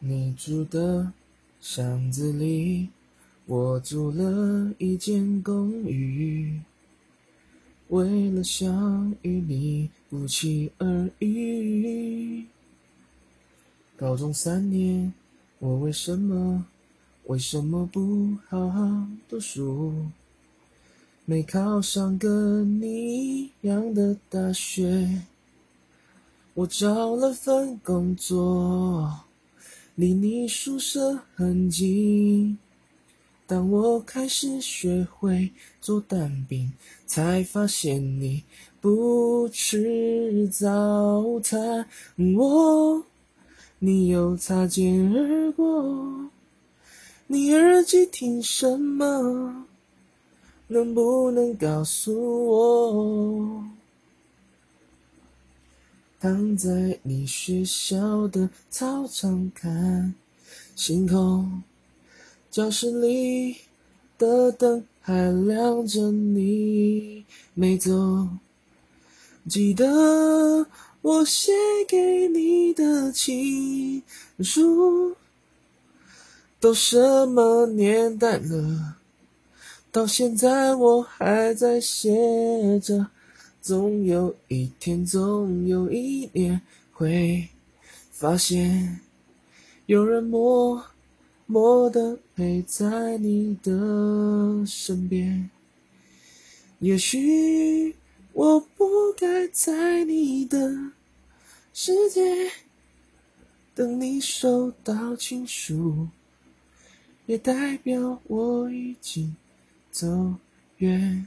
你住的巷子里，我租了一间公寓，为了想与你不期而遇。高中三年，我为什么为什么不好好读书？没考上跟你一样的大学，我找了份工作。离你宿舍很近。当我开始学会做蛋饼，才发现你不吃早餐。我，你又擦肩而过。你耳机听什么？能不能告诉我？躺在你学校的操场看星空，教室里的灯还亮着，你没走。记得我写给你的情书，都什么年代了，到现在我还在写着。总有一天，总有一年，会发现有人默默的陪在你的身边。也许我不该在你的世界等你收到情书，也代表我已经走远。